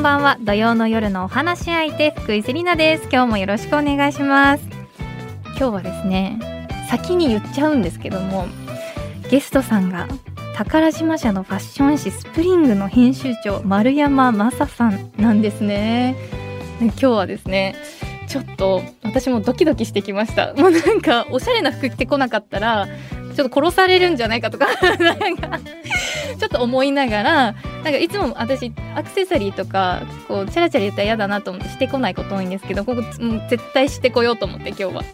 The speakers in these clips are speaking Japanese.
んばんは。土曜の夜のお話し相手福井セリナです。今日もよろしくお願いします。今日はですね先に言っちゃうんですけどもゲストさんが宝島社のファッション誌スプリングの編集長丸山雅さんなんですね。で今日はですねちょっと私もドキドキしてきました。もうなんかおしゃれな服着てこなかったらちょっと殺されるんじゃないかとか なんかちょっと思いながらなんかいつも私アクセサリーとかこうチャラチャラ言ったら嫌だなと思ってしてこないこと多いんですけどここもう絶対してこようと思って今日は。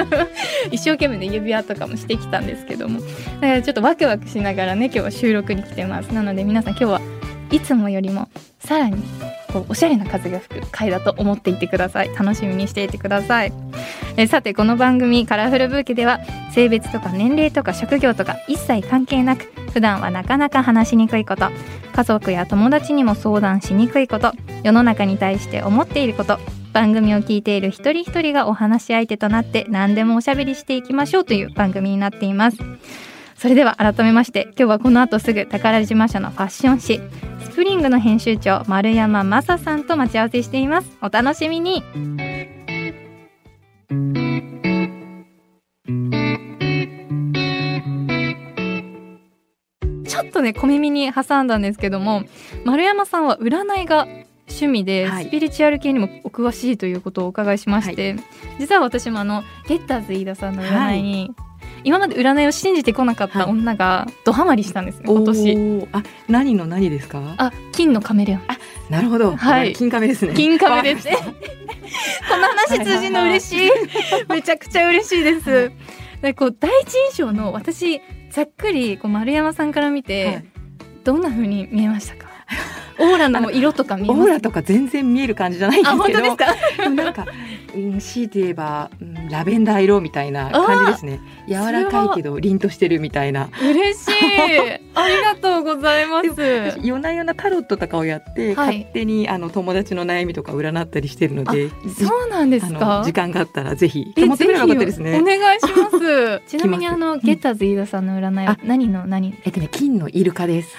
一生懸命ね指輪とかもしてきたんですけども。だからちょっとワクワクしながらね今日は収録に来てます。なので皆さん今日はいつもよりもさらにこうおしゃれな風が吹く回だと思っていてください。楽しみにしていてください。えさてこの番組カラフルブーケでは性別とか年齢とか職業とか一切関係なく普段はなかなか話しにくいこと家族や友達にも相談しにくいこと世の中に対して思っていること番組を聞いている一人一人がお話し相手となって何でもおしゃべりしていきましょうという番組になっています。それでは改めまして今日はこの後すぐ宝島社のファッション誌スプリングの編集長丸山雅さんと待ち合わせしています。お楽しみに。ちょっとね小耳に挟んだんですけども丸山さんは占いが趣味で、はい。スピリチュアル系にもお詳しいということをお伺いしまして、実は私もあのゲッターズ飯田さんの占いに、今まで占いを信じてこなかったはい。女がドハマりしたんですね今年。おーあ何の何ですか？あ金のカメレオン。なるほど。はい。金亀ですね。金カメですね。この話通じるの嬉しい。めちゃくちゃ嬉しいです。でこう第一印象の私ざっくりこう丸山さんから見て、はい。どんな風に見えましたか？オーラの色とか見えオーラとか全然見える感じじゃないんですけど。当ですか？なんか、うん、強いて言えば、うん、ラベンダー色みたいな感じですね。柔らかいけど凛としてるみたいな。嬉しい。ありがとうございます。私夜な夜なタロットとかをやって、はい。勝手にあの友達の悩みとか占ったりしてるのでそうなんですか？時間があったらぜひお願いします。ちなみにあのゲッターズ飯田さんの占いはあ何の何？えっとね金のイルカです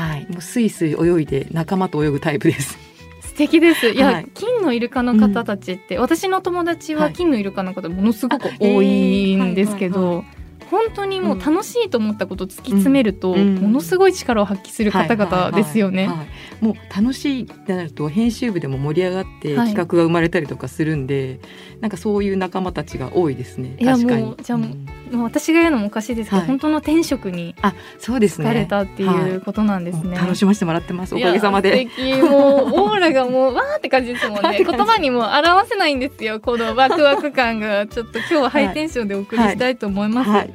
はい。もうスイスイ泳いで仲間と泳ぐタイプです。素敵です。いや、はい。金のイルカの方たちって、私の友達は金のイルカの方ものすごく多いんですけど本当にもう楽しいと思ったことを突き詰めると、うん。ものすごい力を発揮する方々ですよね。はいはいはいもう楽しいってなると編集部でも盛り上がってはい。企画が生まれたりとかするんで、なんかそういう仲間たちが多いですね。確かに。じゃあもうんももう私が言うのもおかしいですけど、はい。本当の天職にあそうですね。疲れたっていうことなんですね。もう楽しませてもらってますおかげさまいでもうオーラがもうわーって感じですもんね。言葉にも表せないんですよこのワクワク感が。ちょっと今日はハイテンションでお送りしたいと思います。はい。よ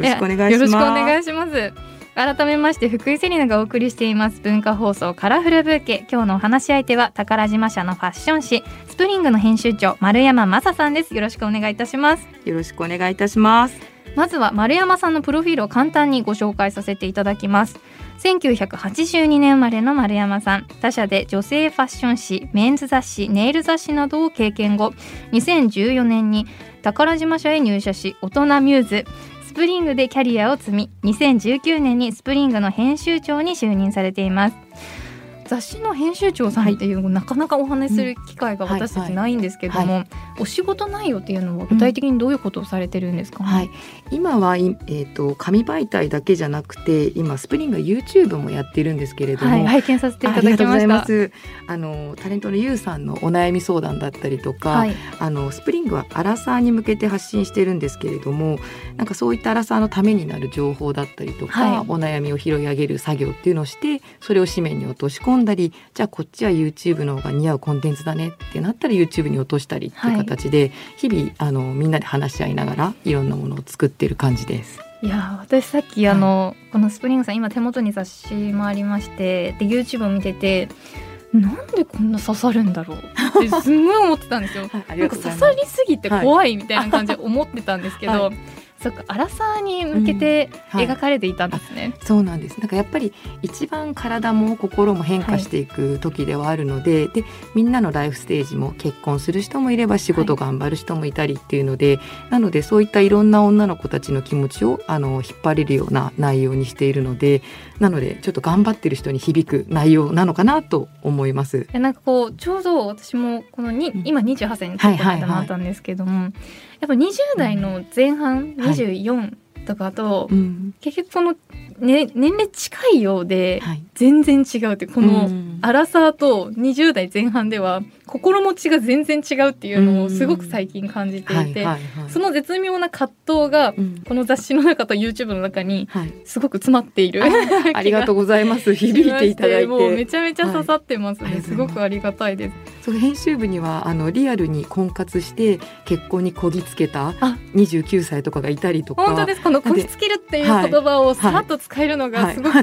ろしくお願いします。よろしくお願いします。改めまして福井セリナがお送りしています。文化放送カラフルブーケ。今日のお話し相手は宝島社のファッション誌スプリングの編集長丸山雅さんです。よろしくお願いいたします。よろしくお願いいたしますまずは丸山さんのプロフィールを簡単にご紹介させていただきます。1982年生まれの丸山さん。他社で女性ファッション誌メンズ雑誌ネイル雑誌などを経験後2014年に宝島社へ入社し大人ミューズスプリングでキャリアを積み2019年にスプリングの編集長に就任されています。雑誌の編集長さんっていう、なかなかお話しする機会が私たちないんですけども、はお仕事内容っていうのは具体的にどういうことをされてるんですか、はい、今はい、えー、と紙媒体だけじゃなくて今スプリングは YouTube もやってるんですけれども、はい、拝見させていただきました。あのタレントのゆうさんのお悩み相談だったりとか、はい、あのスプリングはアラサーに向けて発信してるんですけれども、なんかそういったアラサーのためになる情報だったりとか、はい。お悩みを拾い上げる作業っていうのをして、それを紙面に落とし込んだり、じゃあこっちは YouTube の方が似合うコンテンツだねってなったら YouTube に落としたりっていう形で、日々あのみんなで話し合いながらいろんなものを作ってる感じです。いや私さっきあの、このスプリングさん今手元に雑誌もありましてで YouTube を見ててなんでこんな刺さるんだろうってすんごい思ってたんですよ。はなんか刺さりすぎて怖いみたいな感じで思ってたんですけど、はそっかアラサーに向けてはい描かれていたんですね。そうなんですなんかやっぱり一番体も心も変化していく時ではあるので,、でみんなのライフステージも結婚する人もいれば仕事頑張る人もいたりっていうので、なのでそういったいろんな女の子たちの気持ちをあの引っ張れるような内容にしているのでなのでちょっと頑張ってる人に響く内容なのかなと思います。えなんかこうちょうど私もこのに、うん今28歳になったんですけども、やっぱ20代の前半、はい。24とかと、うん。結局この、ね、年齢近いようではい、全然違うってこの、うん。アラサーと20代前半では心持ちが全然違うっていうのをすごく最近感じていて、はいはいはい。その絶妙な葛藤がうん。この雑誌の中と YouTube の中にはい、すごく詰まっている。ありがとうございます。響いていただいて。もうめちゃめちゃ刺さってます。ね、はい。すごくありがたいです。そう編集部にはあのリアルに婚活して結婚にこぎつけたあ。29歳とかがいたりとか。本当です。このこぎつけるっていう言葉をさらっと使えるのがすごく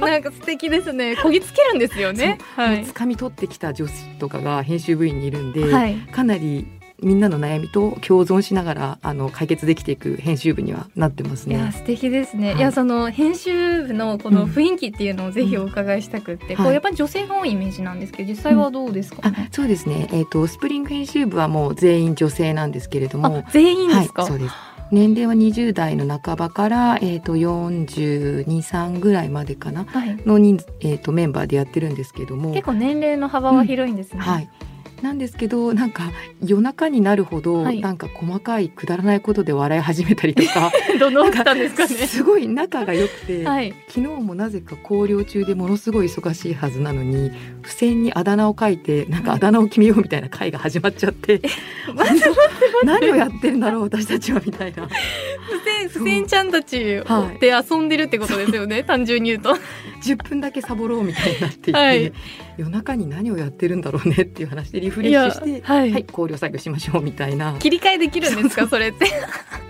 なんか素敵ですね。こぎつけるんですよね。はい。掴み取ってきた女子とかが編集部員にいるんで、はい。かなりみんなの悩みと共存しながらあの解決できていく編集部にはなってますね。いや素敵ですね、はい。い、やその編集部のこの雰囲気っていうのをぜひお伺いしたくって、うんはい。こうやっぱり女性が多いイメージなんですけど実際はどうですか？あね、そうですね、えー、とスプリング編集部はもう全員女性なんですけれども。あ全員ですか、はい、そうです。年齢は20代の半ばから、えー、と423ぐらいまでかな？はい。の人数、えー、とメンバーでやってるんですけども。結構年齢の幅は広いんですね、はい。なんですけどなんか夜中になるほど、はい。なんか細かいくだらないことで笑い始めたりとか どのたんですかね。すごい仲が良くて、はい。昨日もなぜか考慮中でものすごい忙しいはずなのに付箋にあだ名を書いてなんかあだ名を決めようみたいな会が始まっちゃって何をやってるんだろう私たちはみたいな。付箋付箋ちゃんたちはい。で遊んでるってことですよね、単純に言うと。10分だけサボろうみたいになっていて、はい夜中に何をやってるんだろうねっていう話でリフレッシュしてはい。はい、考慮作業しましょうみたいな。切り替えできるんですかそれって。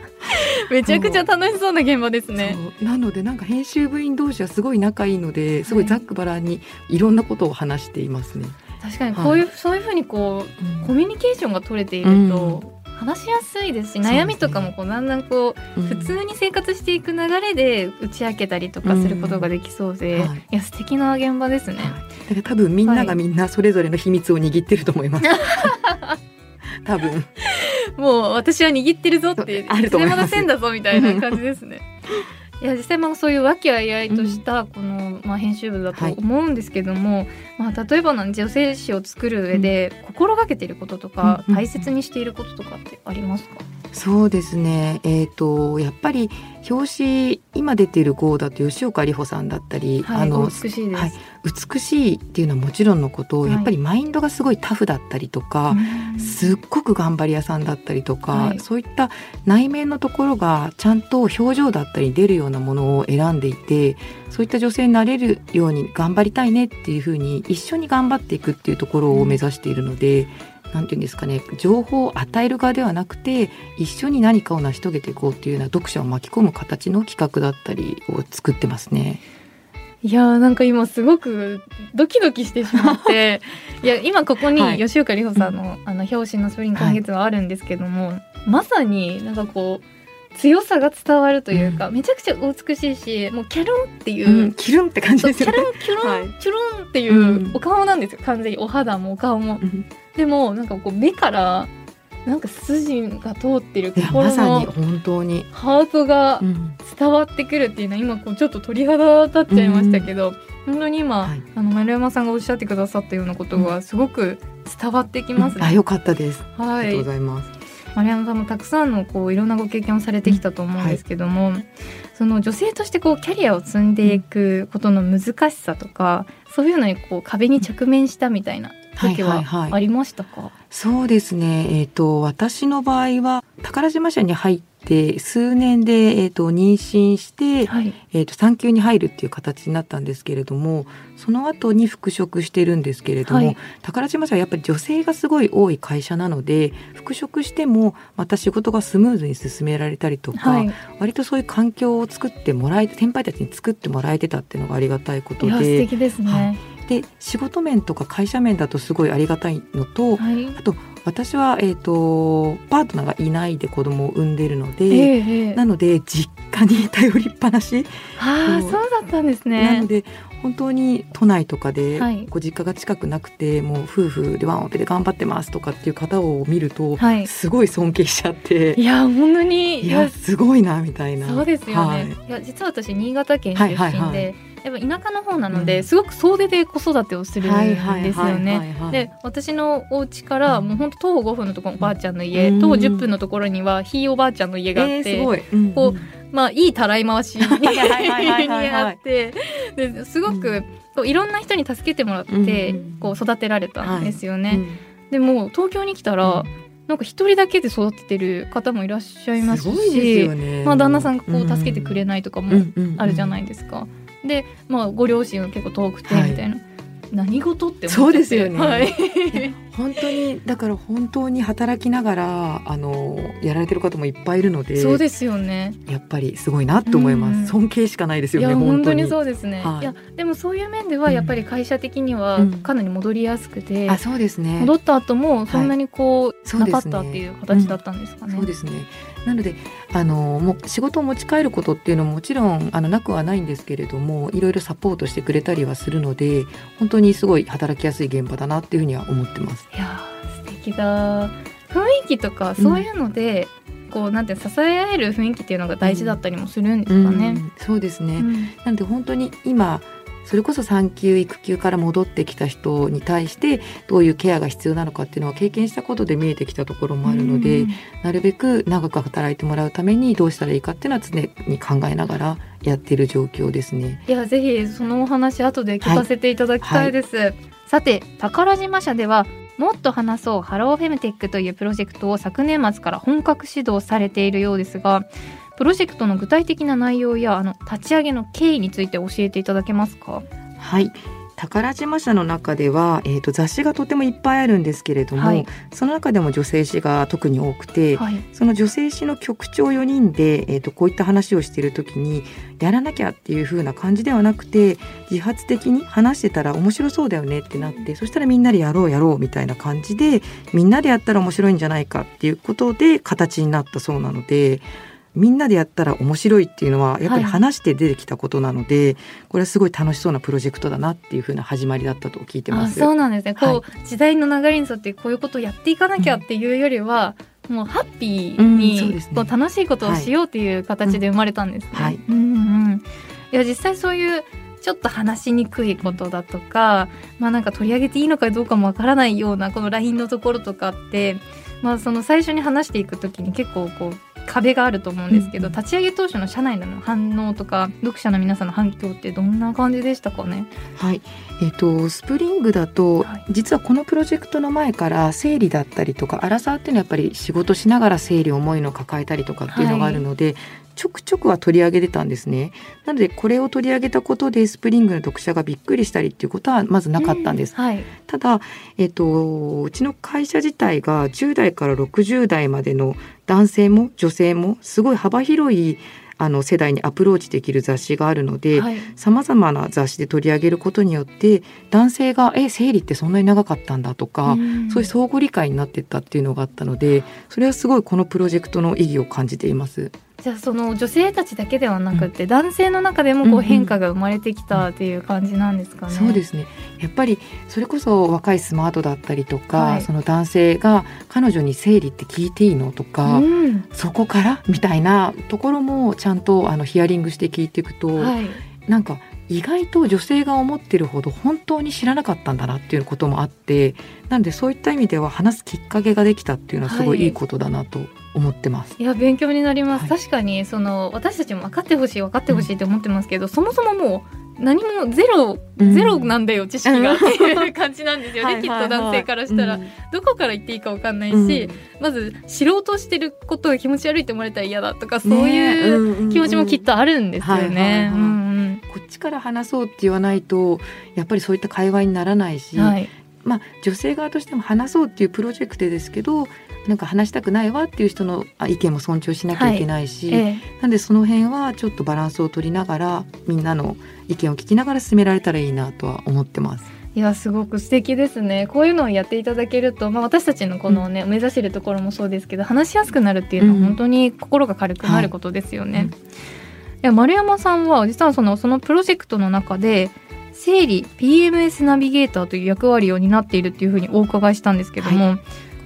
めちゃくちゃ楽しそうな現場ですね。なのでなんか編集部員同士はすごい仲いいのですごいざっくばらんにいろんなことを話していますね。確かにこういう、そういうふうにこうコミュニケーションが取れていると、話しやすいですし悩みとかもこうだんだんこう、普通に生活していく流れで打ち明けたりとかすることができそうで、うん。はい。い、や素敵な現場ですね。はい。だから多分みんながみんなそれぞれの秘密を握ってると思います。多分。もう私は握ってるぞってあると思いまだぞみたいな感じですね。いや実際まあそういう和気あいあいとしたこの、まあ、編集部だと思うんですけども、まあ、例えばなん女性誌を作る上で心がけていることとか、うん大切にしていることとかってありますか、そうですね。えっ、とやっぱり表紙今出てる号だと吉岡里帆さんだったり、はい、あの美しいです。はい美しいっていうのはもちろんのこと、はいやっぱりマインドがすごいタフだったりとか、うんすっごく頑張り屋さんだったりとか、はいそういった内面のところがちゃんと表情だったり出るようなものを選んでいてそういった女性になれるように頑張りたいねっていうふうに一緒に頑張っていくっていうところを目指しているので。なんていうんですかね情報を与える側ではなくて一緒に何かを成し遂げていこうっていうような読者を巻き込む形の企画だったりを作ってますね。いやーなんか今すごくドキドキしてしまって いや今ここはい。に吉岡里帆さんの,、あの表紙の「スプリング今月」はあるんですけども、まさになんかこう強さが伝わるというか、めちゃくちゃお美しいしもうキャルンっていう、うん、キルンって感じですよね。ルンキュルン、はいチュルンっていうお顔なんですよ。完全にお肌もお顔も。うん。でもなんかこう目からなんか筋が通ってる心の本当に、ハートがうん。伝わってくるっていうのは今こうちょっと鳥肌立っちゃいましたけど、本当に今、はい。あの丸山さんがおっしゃってくださったようなことがすごく伝わってきますね。あ良かったです。はい。ありがとうございます。丸山さんもたくさんのこういろんなご経験をされてきたと思うんですけども、その女性としてこうキャリアを積んでいくことの難しさとか、そういうのにこう壁に直面したみたいな時はいはいははいありましたか、そうですね。えっ、と私の場合は宝島社に入って数年でえっ、と妊娠して、はいえっ、と産休に入るっていう形になったんですけれども、その後に復職してるんですけれども、はい宝島社はやっぱり女性がすごい多い会社なので、復職してもまた仕事がスムーズに進められたりとか、はい、割とそういう環境を作ってもらえて先輩たちに作ってもらえてたっていうのがありがたいこといや素で。敵ですね。で仕事面とか会社面だとすごいありがたいのと、はい、あと私は、えーと、パートナーがいないで子供を産んでいるので、ええなので実家に頼りっぱなし。ああそうだったんですね。なので本当に都内とかではい。ご実家が近くなくて、もう夫婦でワンオペで頑張ってますとかっていう方を見ると、はい。すごい尊敬しちゃって。いや本当に。いやすごいなみたいな。そうですよね、はい。い、や実は私新潟県出身で、はいはいはいやっぱ田舎の方なので、うん。すごく総出で子育てをするんですよはいね。で私のお家からうん。もう本当徒歩5分のところおばあちゃんの家、うん。徒歩10分のところにはひいおばあちゃんの家があって、えーすごい、うんこまあいいたらい回しにあってですごく、うん。こういろんな人に助けてもらって、うんこう育てられたんですよね。うん。でも東京に来たら、なんか一人だけで育ててる方もいらっしゃいますし。まあ、旦那さんがこう助けてくれないとかもあるじゃないいですか。で、まあ、ご両親は結構遠くてはい。みたいな、何事ってそうですよね。はい、本当にだから本当に働きながらあのやられてる方もいっぱいいるのでそうですよね。やっぱりすごいなと思います、うん。尊敬しかないですよねいや本当に。うそうですね、はい。い、やでもそういう面ではうん。やっぱり会社的にはうん。かなり戻りやすくて、あそうですね。戻った後もそんなにこう、そうですね。なかったっていう形だったんですかね。そうですねなのであのもう仕事を持ち帰ることっていうのももちろんあのなくはないんですけれどもいろいろサポートしてくれたりはするので本当にすごい働きやすい現場だなっていうふうには思ってます。いやー素敵だ雰囲気とかそういうので、こうなんて支え合える雰囲気っていうのが大事だったりもするんですかね。うんそうですね、うんなので本当に今それこそ産休育休から戻ってきた人に対してどういうケアが必要なのかっていうのは経験したことで見えてきたところもあるので、うん。なるべく長く働いてもらうためにどうしたらいいかっていうのは常に考えながらやっている状況ですね。いやぜひそのお話後で聞かせていただきたいです、さて宝島社ではもっと話そうハローフェムテックというプロジェクトを昨年末から本格始動されているようですがプロジェクトの具体的な内容やあの立ち上げの経緯について教えていただけますか？はい。宝島社の中では、えー、と雑誌がとてもいっぱいあるんですけれども、はい。その中でも女性誌が特に多くて、はい。その女性誌の局長4人で、えー、とこういった話をしている時にやらなきゃっていう風な感じではなくて自発的に話してたら面白そうだよねってなってそしたらみんなでやろうやろうみたいな感じでみんなでやったら面白いんじゃないかっていうことで形になったそうなので。みんなでやったら面白いっていうのはやっぱりはい話して出てきたことなので、これはすごい楽しそうなプロジェクトだなっていう風な始まりだったと聞いてまあす。そうなんですね、はい。こう時代の流れに沿ってこういうことをやっていかなきゃっていうよりは、もうハッピーに、こう楽しいことをしようっていう形で生まれたんですね。はい。うんうん、いや実際そういうちょっと話しにくいことだとか、まあなんか取り上げていいのかどうかもわからないようなこの LINE のところとかって、まあその最初に話していくときに結構こう壁があると思うんですけど、うん立ち上げ当初の社内の反応とか読者の皆さんの反響ってどんな感じでしたかね？はい、えっ、とスプリングだと、はい。実はこのプロジェクトの前から生理だったりとかアラサーっていうのはやっぱり仕事しながら生理重いのを抱えたりとかっていうのがあるので、ちょくちょくは取り上げてたんですね。なのでこれを取り上げたことでスプリングの読者がびっくりしたりっていうことはまずなかったんです。うはい。ただ、えっと、うちの会社自体が10代から60代までの男性も女性もすごい幅広いあの世代にアプローチできる雑誌があるので、はいさまざまな雑誌で取り上げることによって男性が「え生理ってそんなに長かったんだ」とか、んそういう相互理解になっていったっていうのがあったのでそれはすごいこのプロジェクトの意義を感じています。じゃあその女性たちだけではなくて、男性の中でもこうんううん変化が生まれてきたっていう感じなんですかね。そうですねやっぱりそれこそ若いスマートだったりとか、はいその男性が彼女に生理って聞いていいのとか、うんそこからみたいなところもちゃんとあのヒアリングして聞いていくと、はい。なんか意外と女性が思ってるほど本当に知らなかったんだなっていうこともあってなのでそういった意味では話すきっかけができたっていうのはすごはいいいいことだなと思ってます。いや勉強になります、はい。確かにその私たちも分かってほしい分かってほしいって思ってますけど、そもそももう何もゼロ、うん。ゼロなんだよ知識が。っていう感じなんですよね、はいきっと男性からしたら、うん。どこから言っていいか分かんないし、うん。まず知ろうとしてることが気持ち悪いって思われたら嫌だとかそういうう気持ちもきっとあるんですよね。こっちから話そうって言わないとやっぱりそういった会話にならないし、うんはい。まあ、女性側としても話そうっていうプロジェクトですけどなんか話したくないわっていう人のあ意見も尊重しなきゃいけないし、えなんでその辺はちょっとバランスを取りながらみんなの意見を聞きながら進められたらいいなとは思ってます。えいやすごく素敵ですね。こういうのをやっていただけると、まあ、私たちのこのね、うん、目指してるところもそうですけど話しやすくなるっていうのは本当に心が軽くなることですよね。うん。はい、いや丸山さんは実はそのそのプロジェクトの中で整理 PMS ナビゲーターという役割を担っているっていうふうにお伺いしたんですけども、はい、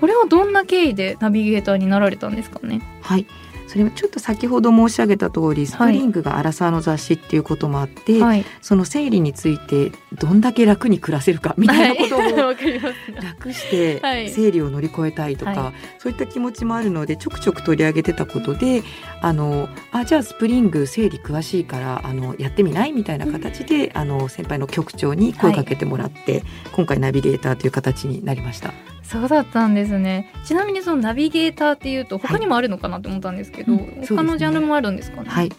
これはどんな経緯でナビゲーターになられたんですかね？はい。それもちょっと先ほど申し上げた通りスプリングがアラサーの雑誌っていうこともあって、はい、その生理についてどんだけ楽に暮らせるか みたいなことを 楽して生理を乗り越えたいとか、はい、そういった気持ちもあるのでちょくちょく取り上げてたことであのあじゃあスプリング生理詳しいからあのやってみないみたいな形で、うん、あの先輩の局長に声かけてもらって、はい、今回ナビゲーターという形になりました。そうだったんですね。ちなみにそのナビゲーターっていうと他にもあるのかなと思ったんですけど、はいうん、他のジャンルもあるんですかね、はい。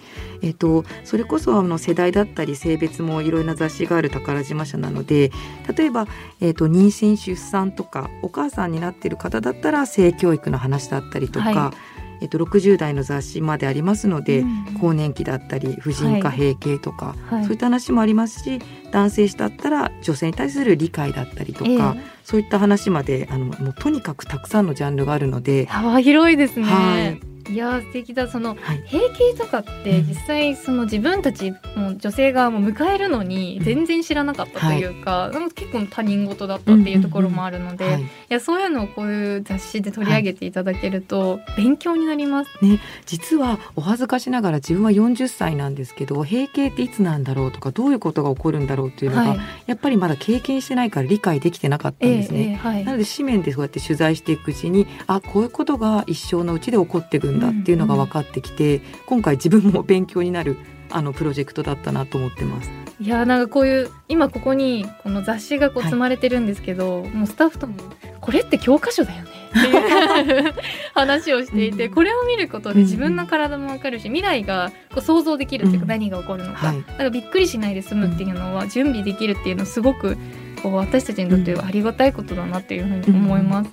えーと、それこそあの世代だったり性別もいろいろな雑誌がある宝島社なので例えば、えーと、妊娠出産とかお母さんになっている方だったら性教育の話だったりとか、はいえっと、60代の雑誌までありますので、うん、更年期だったり婦人科閉経とか、はい、そういった話もありますし男性だったら女性に対する理解だったりとか、えー、そういった話まであのもうとにかくたくさんのジャンルがあるので幅広いですね。はいいや素敵だ。その、はい、閉経とかって実際その自分たちも女性側も迎えるのに全然知らなかったというか、はい、結構他人事だったっていうところもあるので、い、やそういうのをこういう雑誌で取り上げていただけると勉強になります、ね、実はお恥ずかしながら自分は40歳なんですけど閉経っていつなんだろうとかどういうことが起こるんだろうっていうのが、はい、やっぱりまだ経験してないから理解できてなかったんですね。えーえー、なので紙面でそうやって取材していくうちにあこういうことが一生のうちで起こっていくんだっていうのが分かってきて、今回自分も勉強になるあのプロジェクトだったなと思ってます。いやなんかこういう今ここにこの雑誌がこう積まれてるんですけど、はい、もうスタッフともこれって教科書だよねっていう話をしていて、これを見ることで自分の体もわかるし未来がこう想像できるっていうか何が起こるのか,、だからびっくりしないで済むっていうのは準備できるっていうのはすごくこう私たちにとってはありがたいことだなっていうふうに思います。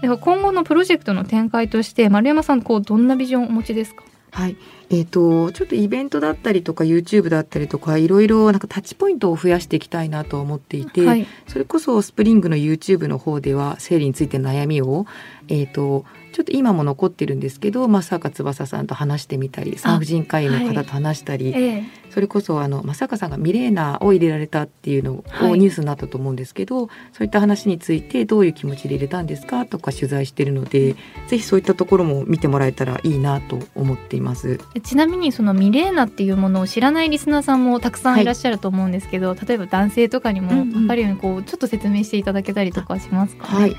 では今後のプロジェクトの展開として丸山さんこうどんなビジョンをお持ちですか？はい。えーと、ちょっとイベントだったりとか YouTube だったりとかいろいろなんかタッチポイントを増やしていきたいなと思っていて、はい、それこそスプリングの YouTube の方では生理についての悩みを、えーとちょっと今も残ってるんですけど正岡翼さんと話してみたり産婦人科医の方と話したり、はい。ええ、それこそあの正岡さんがミレーナを入れられたっていうのをニュースになったと思うんですけど、はい、そういった話についてどういう気持ちで入れたんですかとか取材してるのでぜひそういったところも見てもらえたらいいなと思っています。ちなみにそのミレーナっていうものを知らないリスナーさんもたくさんいらっしゃると思うんですけど、はい、例えば男性とかにも分かるようにこうちょっと説明していただけたりとかしますか、ね、はい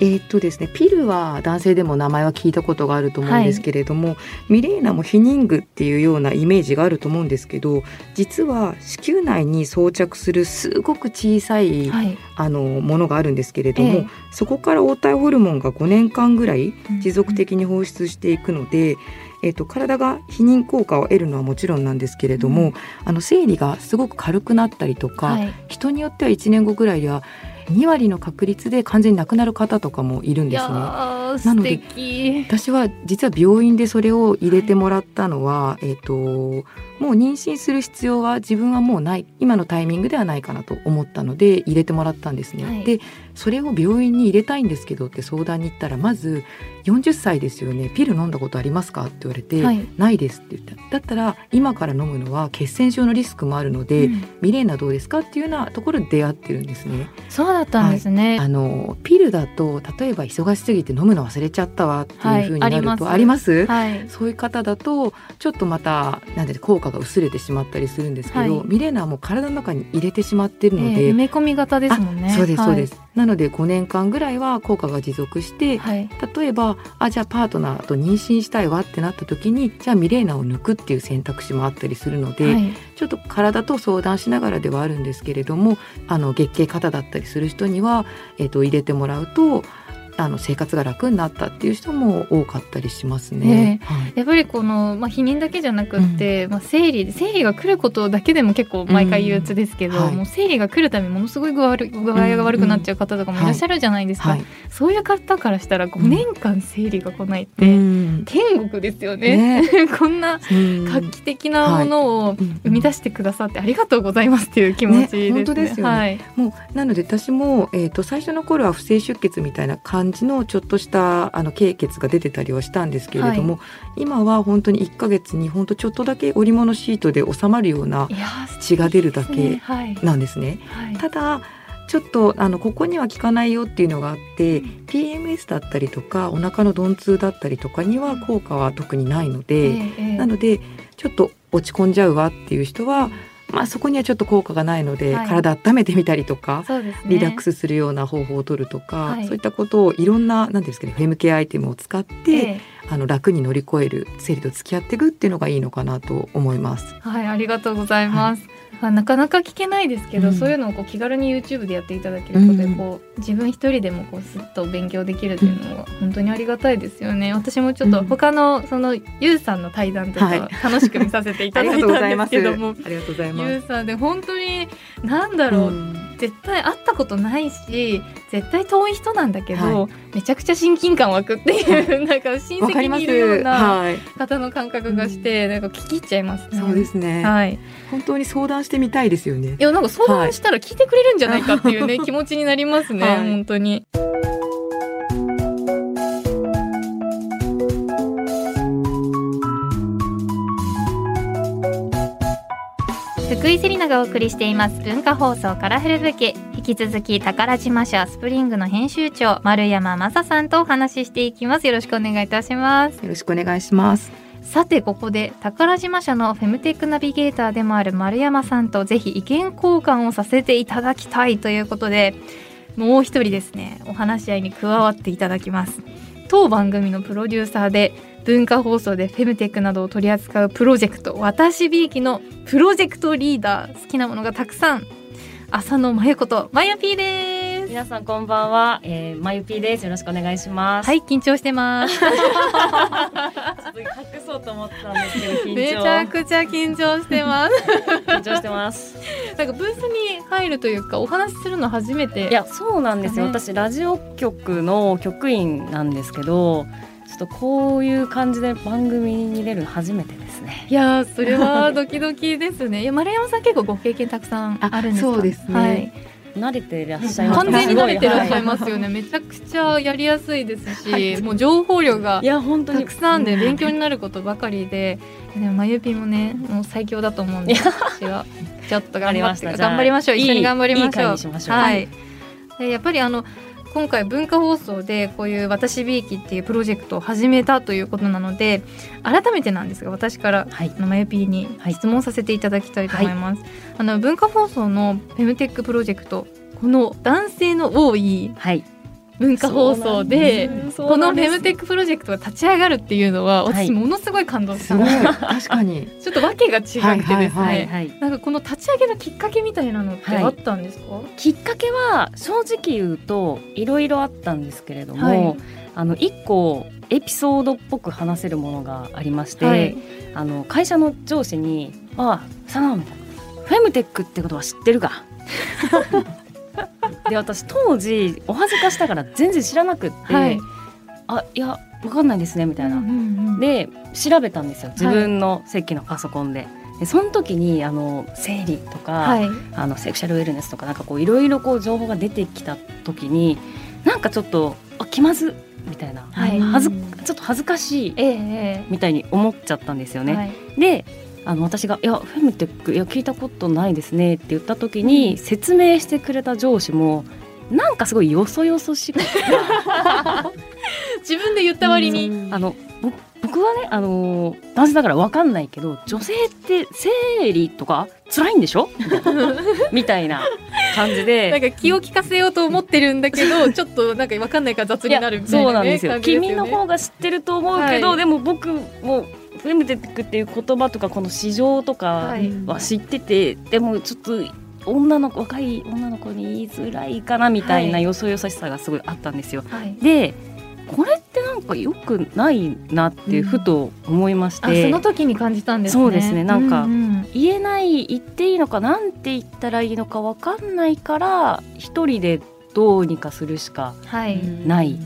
えー、っとですね、ピルは男性でも名前は聞いたことがあると思うんですけれども、はい、ミレーナも避妊具っていうようなイメージがあると思うんですけど実は子宮内に装着するすごく小さい、はい、あのものがあるんですけれども、えー、そこから黄体ホルモンが5年間ぐらい持続的に放出していくので、うんえーと、体が避妊効果を得るのはもちろんなんですけれども、うん、あの生理がすごく軽くなったりとか、はい、人によっては1年後ぐらいは2割の確率で完全に亡くなる方とかもいるんですね。なので私は実は病院でそれを入れてもらったのは、はい、えっ、ー、ともう妊娠する必要は自分はもうない今のタイミングではないかなと思ったので入れてもらったんですね。はい、でそれを病院に入れたいんですけどって相談に行ったらまず40歳ですよね。ピル飲んだことありますか？って言われて、はい、ないですって言った。だったら今から飲むのは血栓症のリスクもあるので、うん、ミレーナどうですか？っていうようなところで出会ってるんですね。そうだったんですね、はい、あのピルだと例えば忙しすぎて飲むの忘れちゃったわっていうふうになると、はい、あります？そういう方だとちょっとまたなんで効果が薄れてしまったりするんですけど、ミレーナはもう体の中に入れてしまってるので、えー、埋め込み型ですもんね。そうですそうです、なので5年間ぐらいは効果が持続して、はい、例えばあじゃあパートナーと妊娠したいわってなった時にじゃあミレーナを抜くっていう選択肢もあったりするので、はい、ちょっと体と相談しながらではあるんですけれどもあの月経過多だったりする人には、えーと、入れてもらうとあの生活が楽になったっていう人も多かったりしますね。ねはい。やっぱりこの、まあ、避妊だけじゃなくって、まあ、生理生理が来ることだけでも結構毎回憂鬱ですけど、うん。はい。もう生理が来るためにものすごい具合が悪くなっちゃう方とかもいらっしゃるじゃないですか、はい。そういう方からしたら5年間生理が来ないって、うん。天国ですよね。ね。こんなうん。画期的なものをうん。生み出してくださってありがとうございますっていう気持ちですね。ね本当ですよね。はい。もうなので私も、えー、と最初の頃は不正出血みたいな感じのちょっとしたあの経血が出てたりはしたんですけれども、今は本当に1ヶ月に本当ちょっとだけ織物シートで収まるような血が出るだーねけはい。なんですね。はい。ただちょっとあのここには効かないよっていうのがあって PMS だったりとかお腹の鈍痛だったりとかには効果は特にないのえで、えええ。なのでちょっと落ち込んじゃうわっていう人は、まあ、そこにはちょっと効果がないので、はい体温めてみたりとか、ね。リラックスするような方法を取るとか、はいそういったことをいろんな何ですかねフェムケアアイテムを使って、ええあの楽に乗り越える生理と付き合っていくっていうのがいいのかなと思います。はい、ありがとうございます。まあなかなか聞けないですけど、うんそういうのをこう気軽に YouTube でやっていただけることで、うんこう自分一人でもこうすっと勉強できるっていうのは本当にありがたいですよね。私もちょっとうん他のそのゆうさんの対談とはいか楽しく見させていただいたん。ですけども、ありがとうございます。ゆうさんで本当になんだろう、うん絶対会ったことないし絶対遠い人なんだけど、はめちゃくちゃ親近感湧くっていう、なんか親戚。にいるようなはい、方の感覚がして、なんか聞き入っちゃいますね。そうですね、はい。い本当に相談してみたいですよね。やなんか相談したら聞いてくれるんじゃないかっていうね、気持ちになりますね、はい本当に。福井セリナがお送りしています文化放送カラフルブーケ引き続き宝島社スプリングの編集長丸山雅さんとお話ししていきますよろしくお願いいたしますよろしくお願いします。さてここで宝島社のフェムテックナビゲーターでもある丸山さんとぜひ意見交換をさせていただきたいということでもう一人ですねお話し合いに加わっていただきます。当番組のプロデューサーで文化放送でフェムテックなどを取り扱うプロジェクト私びいきのプロジェクトリーダー好きなものがたくさん。浅野真由子とまゆぴーです。皆さんこんばんは、えー、まゆぴーです。よろしくお願いします。はい緊張してます ちょっと隠そうと思ったんですけど、緊張。めちゃくちゃ緊張してます緊張してます。なんかブースに入るというかお話しするの初めていや、そうなんですよ。ね私ラジオ局の局員なんですけど、ちょっとこういう感じで番組に出るの初めてですね。いやーそれはドキドキですね。いや丸山さん結構ご経験たくさんあるんですそうですねはい。慣れていらっしゃいます完全に慣れてらっしゃいすますよね。めちゃくちゃやりやすいですし、もう情報量がごい。いや、本当にたくさんで勉強になることばかりで、でもまゆぴもねもう最強だと思うんでいや私はちょっと頑張って頑張りましょう一緒に頑張りましょう。いいいい会にしましょうはい。でやっぱりあの今回文化放送でこういう「私びいき」っていうプロジェクトを始めたということなので改めてなんですが私からはい。あのまゆぴーに質問させていただきたいと思います。あの文化放送のフェムテックプロジェクトこの男性の多いはい。文化放送でこのフェムテックプロジェクトが立ち上がるっていうのははい。私ものすごい感動したすごい。確かに。ちょっと訳が違くてですね、はいはい。なんかこの立ち上げのきっかけみたいなのってあったんですか、きっかけは正直言うといろいろあったんですけれども、はい。あの一個エピソードっぽく話せるものがありまして、はい。あの会社の上司に「ああサナンフェムテックってことは知ってるか?」で私当時お恥ずかしながら全然知らなくって「はい。あいやわかんないですね」みたいな。うんうんうん。で調べたんですよ自分の席のパソコンで。でその時にあの生理とか、はい。あのセクシャルウェルネスとかなんかこういろいろこう情報が出てきた時になんかちょっとあ気まずみたいな、はい。恥ずちょっと恥ずかしいええ。みたいに思っちゃったんですよね。はい。であの私が「いやフェムテックいや聞いたことないですね」って言った時に、説明してくれた上司もなんかすごいよそよそしくて。自分で言った割に、あのぼ僕はねあの男性だからわかんないけど女性って生理とか辛いんでしょ？みたいな感じで。なんか気を利かせようと思ってるんだけど ちょっとなんか分かんないから雑になるみたいな、ね、そうなんですよ。感じです君の方が知ってると思うけど、はい。でも僕もフェムテックっていう言葉とかこの市場とかはい。は知ってて、でもちょっと女の子若い女の子に言いづらいかなみたいなはい。よそよそしさがすごいあったんですよ。はい。でこれってなんか良くないなってふと思いましあて、その時に感じたんですね。そうですね。なんかううん。言えない言っていいのかなんて言ったらいいのか分かんないから一人でどうにかするしかはい、ない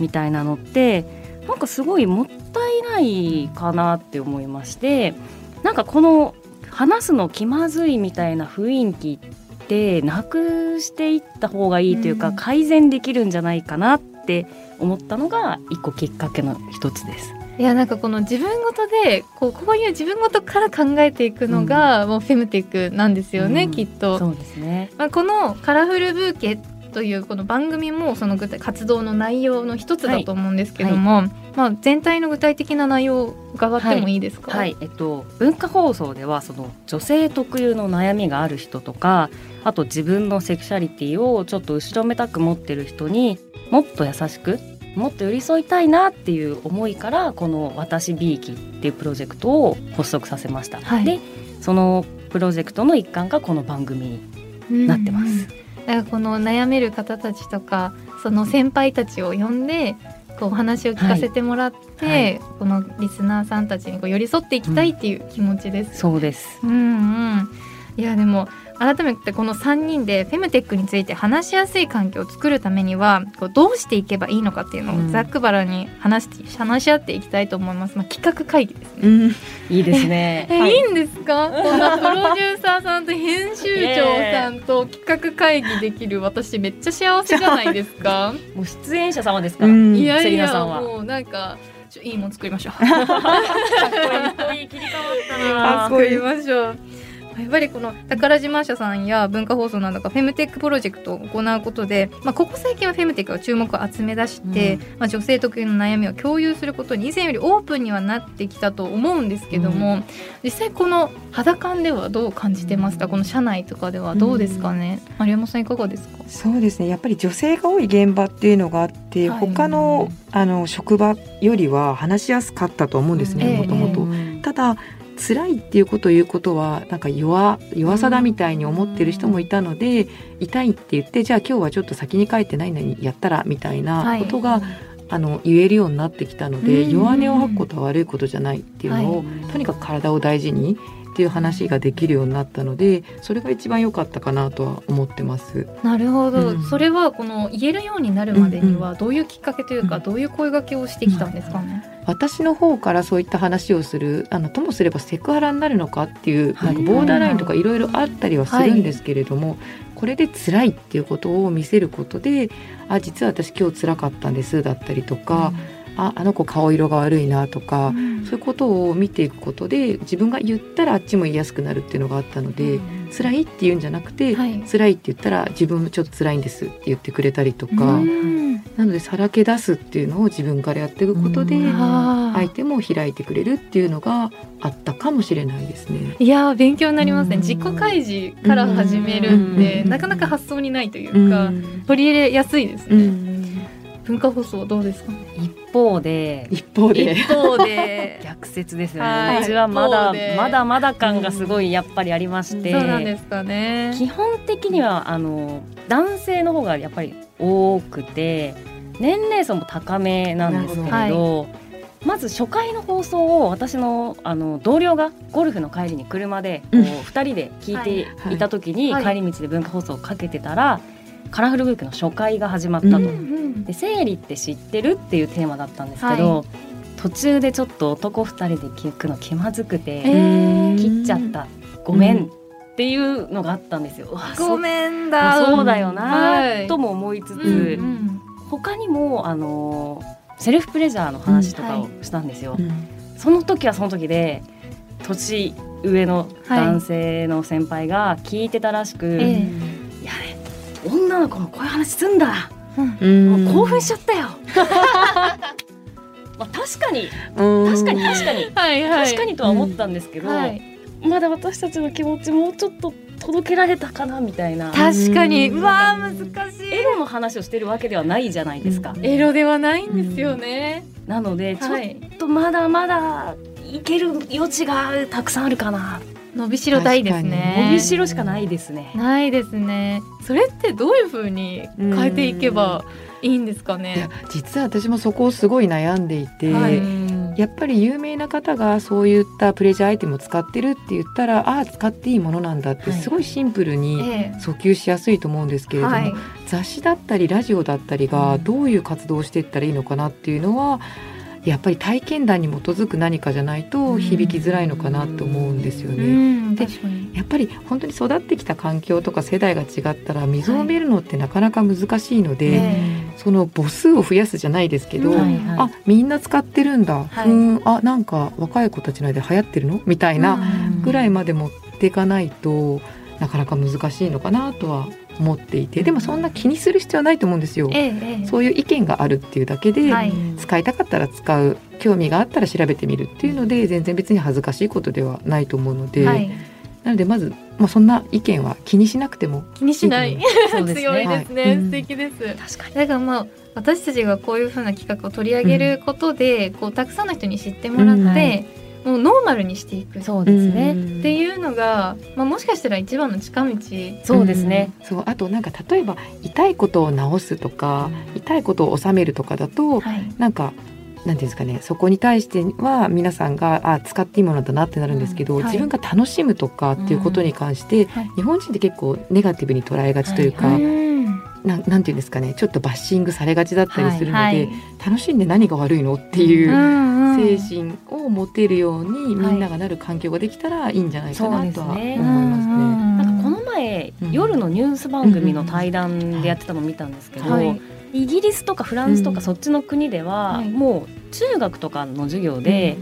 みたいなのってなんかすごいもったいないかなって思いましてなんかこの話すの気まずいみたいな雰囲気ってなくしていった方がいいというか、うん改善できるんじゃないかなって思ったのが一個きっかけの一つです。いやなんかこの自分ごとでこうこういう自分ごとから考えていくのが、もうフェムテックなんですよね、うんきっと。そうですね。まあ、この「カラフルブーケ」というこの番組もその具体活動の内容の一つだと思うんですけども、まあ、全体の具体的な内容を伺ってもいいですか、はい、えっと文化放送ではその女性特有の悩みがある人とか、あと自分のセクシャリティをちょっと後ろめたく持ってる人にもっと優しく。もっと寄り添いたいなっていう思いからこの「私びいき」っていうプロジェクトを発足させました、はいでそのプロジェクトの一環がこの番組になってます、うんうんだからこの悩める方たちとかその先輩たちを呼んでこうお話を聞かせてもらって、はい。はいこのリスナーさんたちにこう寄り添っていきたいっていう気持ちです。そうです。うんうん、いやでも改めてこの3人でフェムテックについて話しやすい環境を作るためにはこうどうしていけばいいのかっていうのうん。をざっくばらんに話して話し合っていきたいと思います。まあ、企画会議ですね。うん。いいですね。え、い、いんですか？こんなプロデューサーさんと編集長さんと企画会議できる私めっちゃ幸せじゃないですか？もう出演者様ですから、うん。セリいやいやもうなんかいいもん作りましょう。かっこいい。切り替わったな。作りましょう。やっぱりこの宝島社さんや文化放送などがフェムテックプロジェクトを行うことで、まあ、ここ最近はフェムテックが注目を集め出して、うん。まあ、女性特有の悩みを共有することに以前よりオープンにはなってきたと思うんですけども、実際この肌感ではどう感じてますか、この社内とかではどうですかね、丸山さんいかがですか？そうですね。やっぱり女性が多い現場っていうのがあって、はい。他のあの職場よりは話しやすかったと思うんですええねもともと。うんただ辛いっていうことを言うことはなんか弱弱さだみたいに思ってる人もいたので、痛いって言ってじゃあ今日はちょっと先に帰ってないのにやったらみたいなことが、あの言えるようになってきたので、うん。弱音を吐くことは悪いことじゃないっていうのを、はい。とにかく体を大事にっていう話ができるようになったのでそれが一番良かったかなとは思ってます。なるほど、うん。それはこの言えるようになるまでにうんはどういうきっかけというか、うん。どういう声掛けをしてきたんですかね、私の方からそういった話をするあのともすればセクハラになるのかっていう、はい。なんかボーダーラインとかいろいろあったりはするんですけれども、これで辛いっていうことを見せることであ実は私今日辛かったんですだったりとか、ああの子顔色が悪いなとか、そういうことを見ていくことで自分が言ったらあっちも言いやすくなるっていうのがあったので、辛いって言うんじゃなくて、はい。辛いって言ったら自分もちょっと辛いんですって言ってくれたりとか、うん。なのでさらけ出すっていうのを自分からやっていくことで、相手も開いてくれるっていうのがあったかもしれないですね。いやー勉強になりますね、うん。自己開示から始めるって、うん。なかなか発想にないというか、取り入れやすいですね、うん。文化放送どうですか？ね一方で一方で。一方で。逆説ですよはい。ねうちはまだまだまだ感がすごいやっぱりありまして、そうなんですかね。基本的にはあの男性の方がやっぱり多くて年齢層も高めなんですけれど。まず初回の放送を私のあの同僚がゴルフの帰りに車でこううん。2人で聞いていた時にはい。帰り道で文化放送をかけてたらカラフルブーケの初回が始まったと。うんうん。で生理って知ってるっていうテーマだったんですけど、途中でちょっと男2人で聞くの気まずくて、えー。切っちゃった。ごめんっていうのがあったんですよ。ごめんそだそうだよな、はい。とも思いつつ、うんうん。他にもあのセルフプレジャーの話とかをしたんですよ。その時はその時で年上の男性の先輩が聞いてたらしく、ええ。いやね女の子もこういう話すんだ、うん。興奮しちゃったよ。まあ確かに。確かに確かに。はいはい。確かにとは思ったんですけど、はい、まだ私たちの気持ちもうちょっと届けられたかなみたいな。確かに。うん。うわー難しい。エロの話をしてるわけではないじゃないですか。うんエロではないんですよね、なのでちょっはいとまだまだいける余地がたくさんあるかな伸びしろ大ですね。伸びしろしかないですね。ないですね。それってどういう風に変えていけばいいんですかいやね実は私もそこをすごい悩んでいて、はい。やっぱり有名な方がそういったプレジャーアイテムを使ってるって言ったらああ使っていいものなんだってはい。すごいシンプルにえ訴求しやすいと思うんですけれども、えはい。雑誌だったりラジオだったりがどういう活動をしていったらいいのかなっていうのはやっぱり体験談に基づく何かじゃないと響きづらいのかなと思うんですようね。でやっぱり本当に育ってきた環境とか世代が違ったら溝を埋めるのってなかなか難しいので、え。その母数を増やすじゃないですけど、うんはいはい。あみんな使ってるんだ、はい。ふーんあなんか若い子たちの間流行ってるの？みたいなぐらいまで持っていかないとなかなか難しいのかなとは思っていてでもそんな気にする必要はないと思うんですよ。ええええ。そういう意見があるっていうだけで、はい。使いたかったら使う興味があったら調べてみるっていうので全然別に恥ずかしいことではないと思うので、はい。なのでまず、まあ、そんな意見は気にしなくても気にしない。そうですね。強いですね、はい。うん素敵です。確かに。だからまあ私たちがこういう風な企画を取り上げることで、こうたくさんの人に知ってもらって、うん。はいもうノーマルにしていく。っそうですね。ていうのが、まあ、もしかしたら一番の近道。そうですね。うん。そうあとなんか例えば痛いことを治すとか、痛いことを収めるとかだとはい。なんかなんていうんですかね。そこに対しては皆さんがあ使っていいものだなってなるんですけど、うん。はい。自分が楽しむとかっていうことに関して、はい。日本人って結構ネガティブに捉えがちというか、はい。うんなんなんていうんですかねちょっとバッシングされがちだったりするので、はい楽しんで何が悪いのっていう精神を持てるようにみんながなる環境ができたらいいんじゃないかなとは思いますね。なんかこの前、うん。夜のニュース番組の対談でやってたのを見たんですけど、はい。イギリスとかフランスとうん。かそっちの国では、はい。もう中学とかの授業で、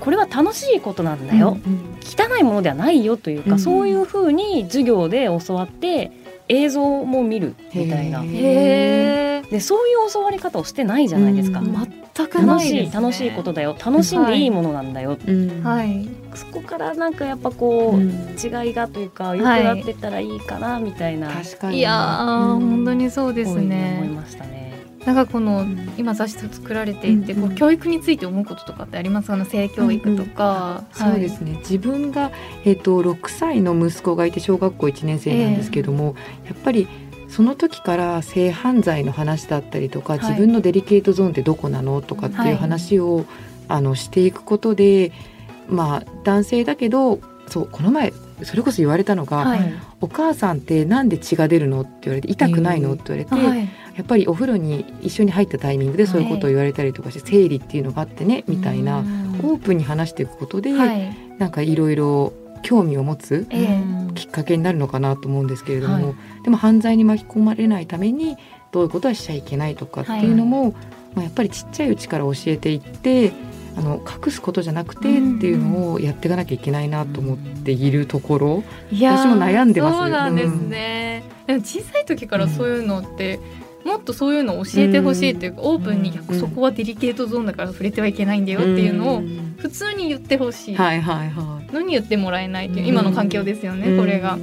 これは楽しいことなんだよ、うん汚いものではないよというか、うん。そういうふうに授業で教わって映像も見るみたいな。でそういう教わり方をしてないじゃないですか、うん。全くな楽しいいです、ね、楽しいことだよ。楽しんでいいものなんだよ、うん。はい。そこからなんかやっぱこう、うん。違いがというか良くなってったらいいかなみたいな、確かに。いやー、うん。本当にそうです思いねましたね。なんかこのうん。今雑誌を作られていて、こう教育について思うこととかってありますか？あの性教育とか、そうですね、自分が、えっと6歳の息子がいて小学校1年生なんですけども、やっぱりその時から性犯罪の話だったりとか、はい。自分のデリケートゾーンってどこなのとかっていう話を、あのしていくことでまあ男性だけどそうこの前それこそ言われたのが、はい。お母さんってなんで血が出るの?」って言われて「痛くないの?」って言われて、はい。やっぱりお風呂に一緒に入ったタイミングでそういうことを言われたりとかして、生理っていうのがあってねみたいな、オープンに話していくことで、はい。なんかいろいろ興味を持つええきっかけになるのかなと思うんですけれども、はい。でも犯罪に巻き込まれないためにどういうことはしちゃいけないとかっていうのも、まあ、やっぱりちっちゃいうちから教えていってあの隠すことじゃなくてっていうのをやっていかなきゃいけないなと思っているところ、いやー私も悩んでます。そうなんですね、でも小さい時からそういうのって、もっとそういうのを教えてほしいっていうか、オープンに、うん。そこはデリケートゾーンだから触れてはいけないんだよっていうのをん。普通に言ってほしい、はいはいはい。何言ってもらえないっていううん。今の環境ですよね、これが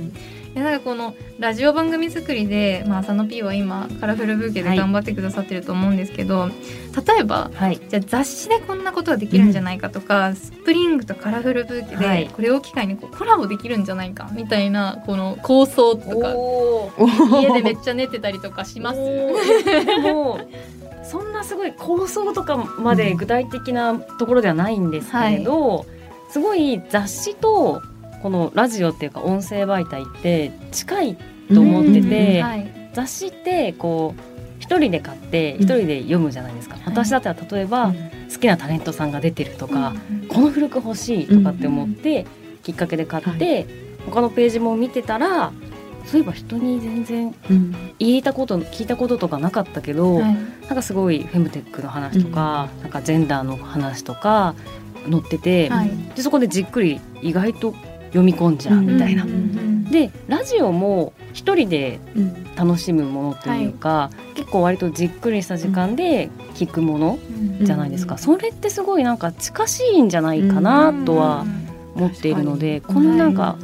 なんかこのラジオ番組作りで、まあ、浅野 P は今カラフルブーケで頑張ってくださってると思うんですけど、例えばはい。じゃあ雑誌でこんなことができるんじゃないかとか、スプリングとカラフルブーケはい。でこれを機会にこうコラボできるんじゃないかみたいなこの構想とかお家でめっちゃ練ってたりとかします？そんなすごい構想とかまで具体的なところではないんですけれど、すごい雑誌とこのラジオっていうか音声媒体って近いと思ってて、はい。雑誌ってこう一人で買って一人で読むじゃないですか、私だったら例えば、好きなタレントさんが出てるとか、この付録欲しいとかって思ってきっかけで買って、他のページも見てたらそういえば人に全然うん。言えたこと聞いたこととかなかったけど、はい。なんかすごいフェムテックの話とか、なんかジェンダーの話とか載ってて、はい。でそこでじっくり意外と読み込んじゃうみたいな。うんうんでラジオも一人でうん。楽しむものというか、結構割とじっくりした時間で聞くものうん。じゃないですか、うんそれってすごいなんか近しいんじゃないかなとは思っているので、このなんか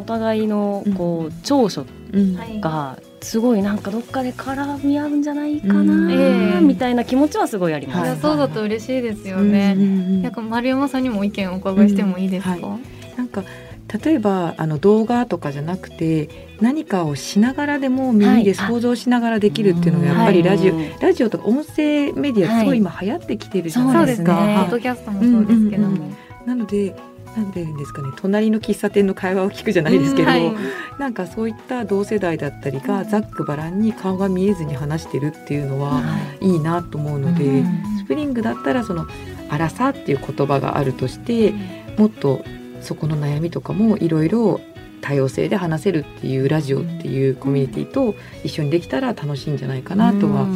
お互いのこう長所うん。はい。がすごいなんかどっかで絡み合うんじゃないかうん。な、ええ。みたいな気持ちはすごいあります。い。やそうだと嬉しいですよね。うんなんか丸山さんにも意見をお伺いしてもいいですか？うんはなんか例えばあの動画とかじゃなくて何かをしながらでも耳で想像しながらできるっていうのがやっぱりラジオ、はい。ラジオとか音声メディアすごい。今流行ってきてるじゃないですか。そうですね。ドキャストもそうですけども、うんうんうんなのでなんて言うんですかね隣の喫茶店の会話を聞くじゃないですけど、はい。なんかそういった同世代だったりがざっくばらんに顔が見えずに話してるっていうのは、い。いなと思うので、うん。スプリングだったらその「あらさ」っていう言葉があるとしてもっとそこの悩みとかもいろいろ多様性で話せるっていうラジオっていうコミュニティと一緒にできたら楽しいんじゃないかなとは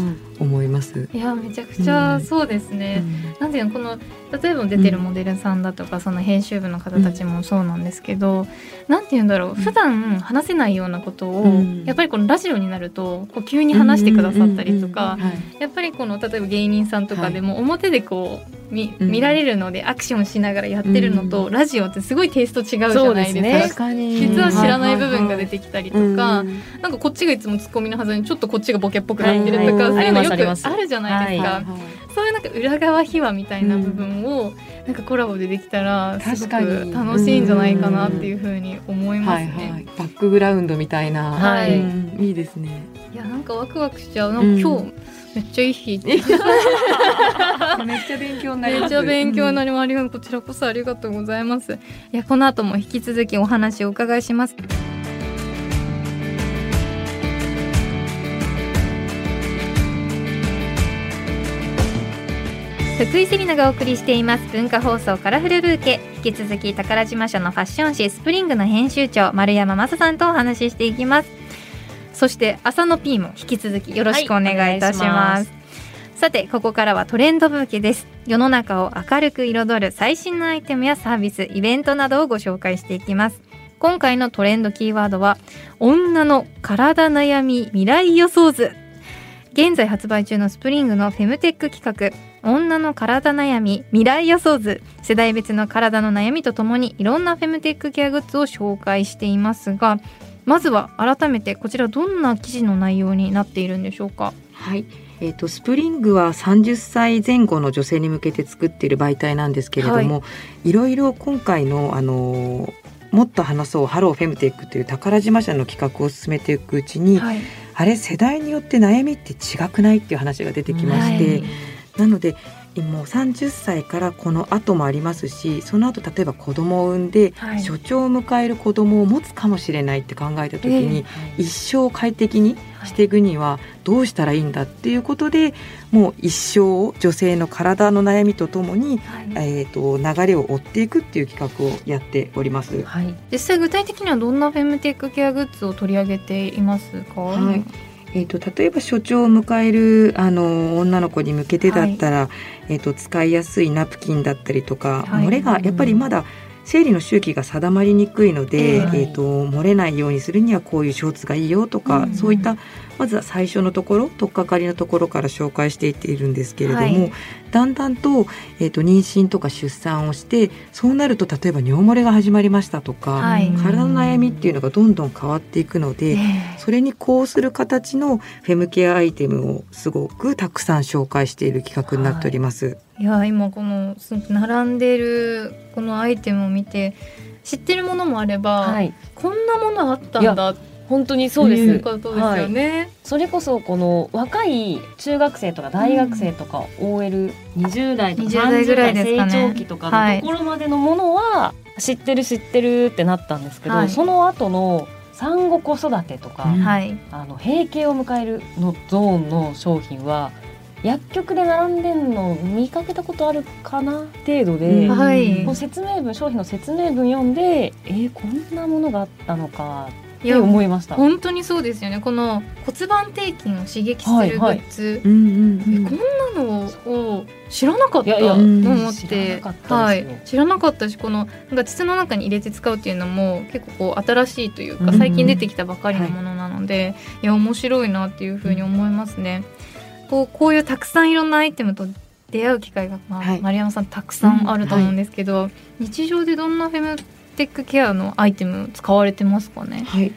思います。いやめちゃくちゃそうですね、なんていうのこの例えば出てるモデルさんだとか、その編集部の方たちもそうなんですけど、なんて言うんだろう普段話せないようなことを、うん。やっぱりこのラジオになるとこう急に話してくださったりとか、はい。やっぱりこの例えば芸人さんとかでも表でこう見,、うん。見られるのでアクションしながらやってるのと、うんラジオってすごいテイスト違うじゃないですか。すね。実は知らない部分が出てきたりとか、うんなんかこっちがいつもツッコミのはずにちょっとこっちがボケっぽくなってるとか、はいそういうのよありますくあるじゃないですか、はいはいそういうなんか裏側秘話みたいな部分をなんかコラボでできたらすごく確かに楽しいんじゃないかなっていうふうに思いますね。はいはい、バックグラウンドみたいな、はい。うん。いいですね。いやなんかワクワクしちゃう。なんか今日、うんめっちゃいい日。めっちゃ勉強になります。めっちゃ勉強になりります。こちらこそありがとうございますいやこの後も引き続きお話をお伺いします福井セリナがお送りしています。文化放送カラフルブーケ。引き続き宝島社のファッション誌スプリングの編集長丸山雅さんとお話ししていきます。そして朝の P も引き続きよろしくお願いいたします,、はいさてここからはトレンドブーケです。世の中を明るく彩る最新のアイテムやサービスイベントなどをご紹介していきます。今回のトレンドキーワードは女の体悩み未来予想図。現在発売中のスプリングのフェムテック企画女の体悩み未来予想図。世代別の体の悩みとともにいろんなフェムテックケアグッズを紹介していますがまずは改めてこちらどんな記事の内容になっているんでしょうか？はい。えー、とスプリングは30歳前後の女性に向けて作っている媒体なんですけれども、い、ろいろ今回の、あのーもっと話そうハローフェムテックという宝島社の企画を進めていくうちに、はい。あれ世代によって悩みって違くないっていう話が出てきまして、はいなのでもう30歳からこの後もありますしその後例えば子供を産んで、はい。所長を迎える子供を持つかもしれないって考えた時に、一生快適にしていくにはどうしたらいいんだっていうことでもう一生女性の体の悩みとともに、はい。えー、と流れを追っていくっていう企画をやっております。はい。実際具体的にはどんなフェムテックケアグッズを取り上げていますか、はいえー、と例えば所長を迎えるあの女の子に向けてだったら、えー、と使いやすいナプキンだったりとか、はい。漏れがやっぱりまだ生理の周期が定まりにくいので、ええ。えーと漏れないようにするにはこういうショーツがいいよとか、うんそういったまずは最初のところ取っかかりのところから紹介していっているんですけれども、はい。だんだんと,、えー、と妊娠とか出産をしてそうなると例えば尿漏れが始まりましたとか、はい。体の悩みっていうのがどんどん変わっていくので、え。それにこうする形のフェムケアアイテムをすごくたくさん紹介している企画になっております。えいや今このす並んでるこのアイテムを見て知ってるものもあれば、はい。こんなものあったんだっ本当にそうでてす、いうことです。よね。それこそこの若い中学生とか大学生とか OL20 代とか20代ぐらいですかね。30代成長期とかのところまでのものは知ってる知ってるってなったんですけど、はい。その後の産後子育てとか、うん。はい。あの閉経を迎えるのゾーンの商品は薬局で並んでんの見かけたことあるかな？程度で、うん。はい。この説明文商品の説明文読んでえー、こんなものがあったのかっていや思いました。本当にそうですよね。この骨盤底筋を刺激するグッズ、うんうんえこんなのを知らなかったと思っ知らて知らなかったしこのなんか筒の中に入れて使うっていうのも結構こう新しいというかうん最近出てきたばかりのものなので、い、や面白いなっていうふうに思いますね。こうこういうたくさんいろんなアイテムと出会う機会が、まあはい丸山さんたくさんあると思うんですけど、日常でどんなフェムテックケアのアイテム使われてますかね？はい。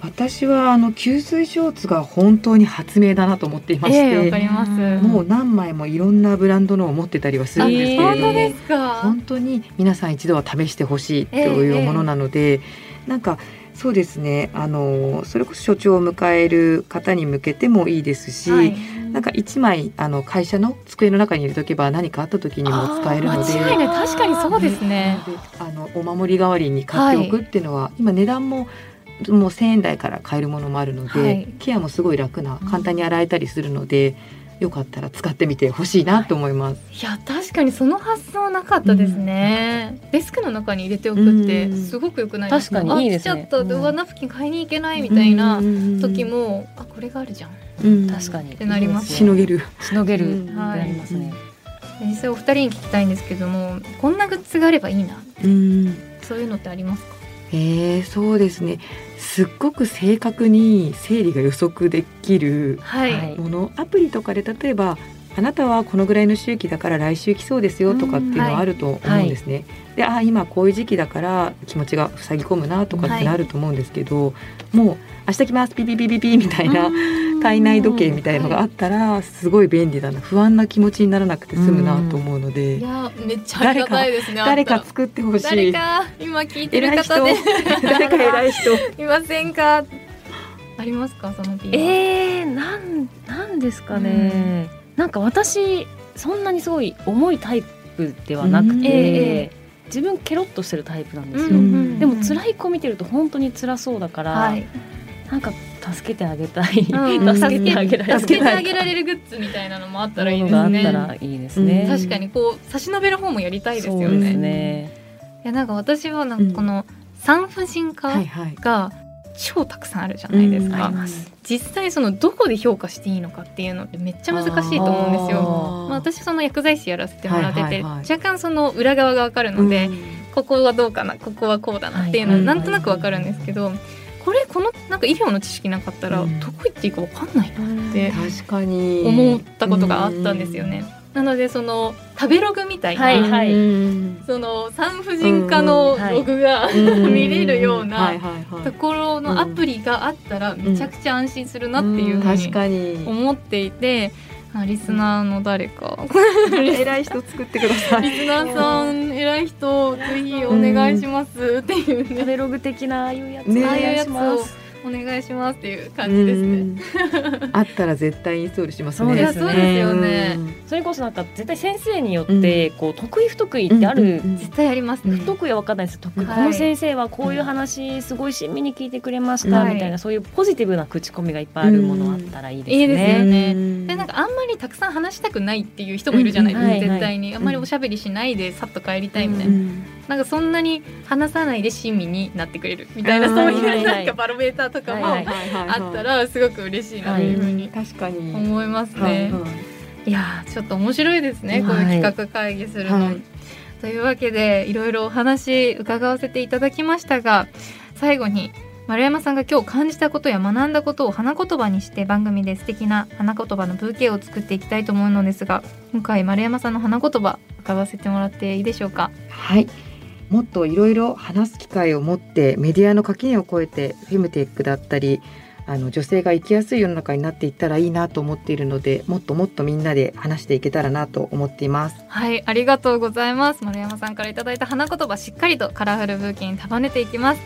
私はあの吸水ショーツが本当に発明だなと思っていまして、かります。もう何枚もいろんなブランドのを持ってたりはするんですけれども、本当ですか？本当に皆さん一度は試してほしいというものなので、なんかそうですねあのそれこそ所長を迎える方に向けてもいいですし、はい。なんか一枚あの会社の机の中に入れとけば何かあった時にも使えるので。間違いない。確かにそうですね。であのお守り代わりに買っておくっていうのは、今値段ももう1000円台から買えるものもあるので、はい。ケアもすごい楽な簡単に洗えたりするので、よかったら使ってみてほしいなと思います。いや確かにその発想なかったですね、デスクの中に入れておくってうん。すごく良くないですか確かにいいですね。あ来ちゃった、うんうわナプキン買いに行けないみたいなうん。時、も、あこれがあるじゃんうん確かに。ってなりますしのげる。しのげる。うん。ってなりますね、実際お二人に聞きたいんですけどもこんなグッズがあればいいな。うん。そういうのってありますか？えー、そうですね。すっごく正確に生理が予測できるはい、はいもの。アプリとかで例えばあなたはこのぐらいの周期だから来週来そうですよとかっていうのはあると思うんですね。であ今こういう時期だから気持ちが塞ぎ込むなとかってなると思うんですけど、もう明日来ますピピピピピみたいな体内時計みたいのがあったらすごい便利だな不安な気持ちにならなくて済むなと思うのいでやめっちゃありがたいですね誰か作ってほしい。誰か今聞いてる方で。誰か偉い人。いませんか？ありますかその P はえー、なんなんですかね、なんか私そんなにすごい重いタイプではなくて、うん。ええ自分ケロッとしてるタイプなんですよ、うんうんうん。でも辛い子見てると本当に辛そうだから、はい。なんか助けてあげたい、うん。助けてあげられる。助けてあげられる。グッズみたいなのもあったらいいですものがあねったらいいですね、うん。確かにこう差し伸べる方もやりたいですよそうですね。ねいやなんか私はなんかこの産婦人科はいはい。が超たくさんあるじゃないですうん。か。あります。実際そのどこで評価していいのかっていうのってめっちゃ難しいと思うんですよ。まあ、私その薬剤師やらせてもらってて、はいはいはい。若干その裏側がわかるので、ここはどうかなここはこうだなっていうのははい。なんとなくわかるんですけど、これ？このなんか医療の知識なかったらうん。どこ行っていいかわかんないなって確かに。思ったことがあったんですよね。なのでその食べログみたいな、はいはい。うん。その産婦人科のログが、うん。見れるようはいなところのアプリがあったらめちゃくちゃ安心するなっていうふう確にかに。思っていて、あリスナーの誰か。偉い人作ってください。リスナーさん偉い人ぜひお願いしますっていうね。食べログ的なああいうやつ。ねああいうやつお願いしますっていう感じですね。うん。あったら絶対インストールしますね。そうですね。いやそうですよね。それこそなんか絶対先生によってこう得意不得意ってある、絶対ありますね。不得意は分かんないです。得意、はい。この先生はこういう話すごい親身に聞いてくれました、はい。みたいなそういうポジティブな口コミがいっぱいあるものあったらいいですね。いいですよね。うん。でなんかあんまりたくさん話したくないっていう人もいるじゃない。ですか、うん絶対に。あんまりおしゃべりしないでさっと帰りたいみたいな、うんなんかそんなに話さないで親身になってくれるみたいなうん。そういうなんかバロメーターとかもはいあったらすごく嬉しいなというふうに確かに思いますね。はいやーちょっと面白いですね、はい。こういう企画会議するの。はい。というわけでいろいろお話伺わせていただきましたが最後に丸山さんが今日感じたことや学んだことを花言葉にして番組で素敵な花言葉のブーケを作っていきたいと思うのですが今回丸山さんの花言葉伺わせてもらっていいでしょうか？はいもっといろいろ話す機会を持ってメディアの垣根を越えてフェムテックだったりあの女性が生きやすい世の中になっていったらいいなと思っているのでもっともっとみんなで話していけたらなと思っています。はいありがとうございます。丸山さんからいただいた花言葉しっかりとカラフルブーケに束ねていきます。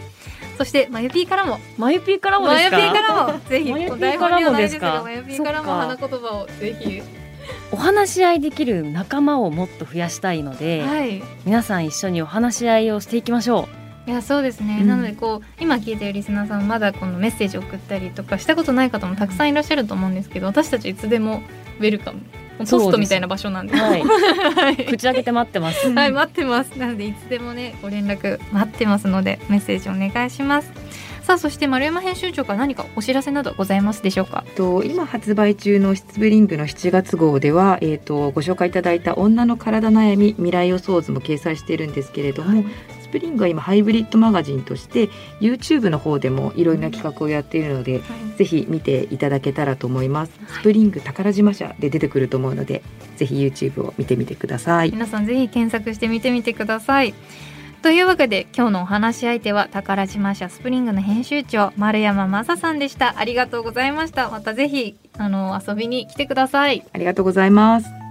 そしてまゆぴーからも。マユピーからもまゆぴですかーからも。ぜひまゆぴー台本にはないですがまゆぴーからも花言葉をぜひお話し合いできる仲間をもっと増やしたいので、はい皆さん一緒にお話し合いをしていきましょいやそうですね、うんなのでこう今聞いてるリスナーさんまだこのメッセージ送ったりとかしたことない方もたくさんいらっしゃると思うんですけど私たちいつでもウェルカムポストみたいな場所なんでう。はい、はい口開けて待ってます。はい、待ってます。なのでいつでもねご連絡待ってますのでメッセージお願いします。さあそして丸山編集長から何かお知らせなどございますでしょうか？と今発売中のシツブリングの7月号では、えー、とご紹介いただいた女の体悩み未来予想図も掲載しているんですけれども、スプリングは今ハイブリッドマガジンとして YouTube の方でもいろいろな企画をやっているので、ぜひ見ていただけたらと思います。スプリング宝島社で出てくると思うので、ぜひ YouTube を見てみてください。皆さんぜひ検索してみてみてください。というわけで今日のお話し相手は宝島社スプリングの編集長丸山雅さんでした。ありがとうございました。またぜひあの遊びに来てください。ありがとうございます。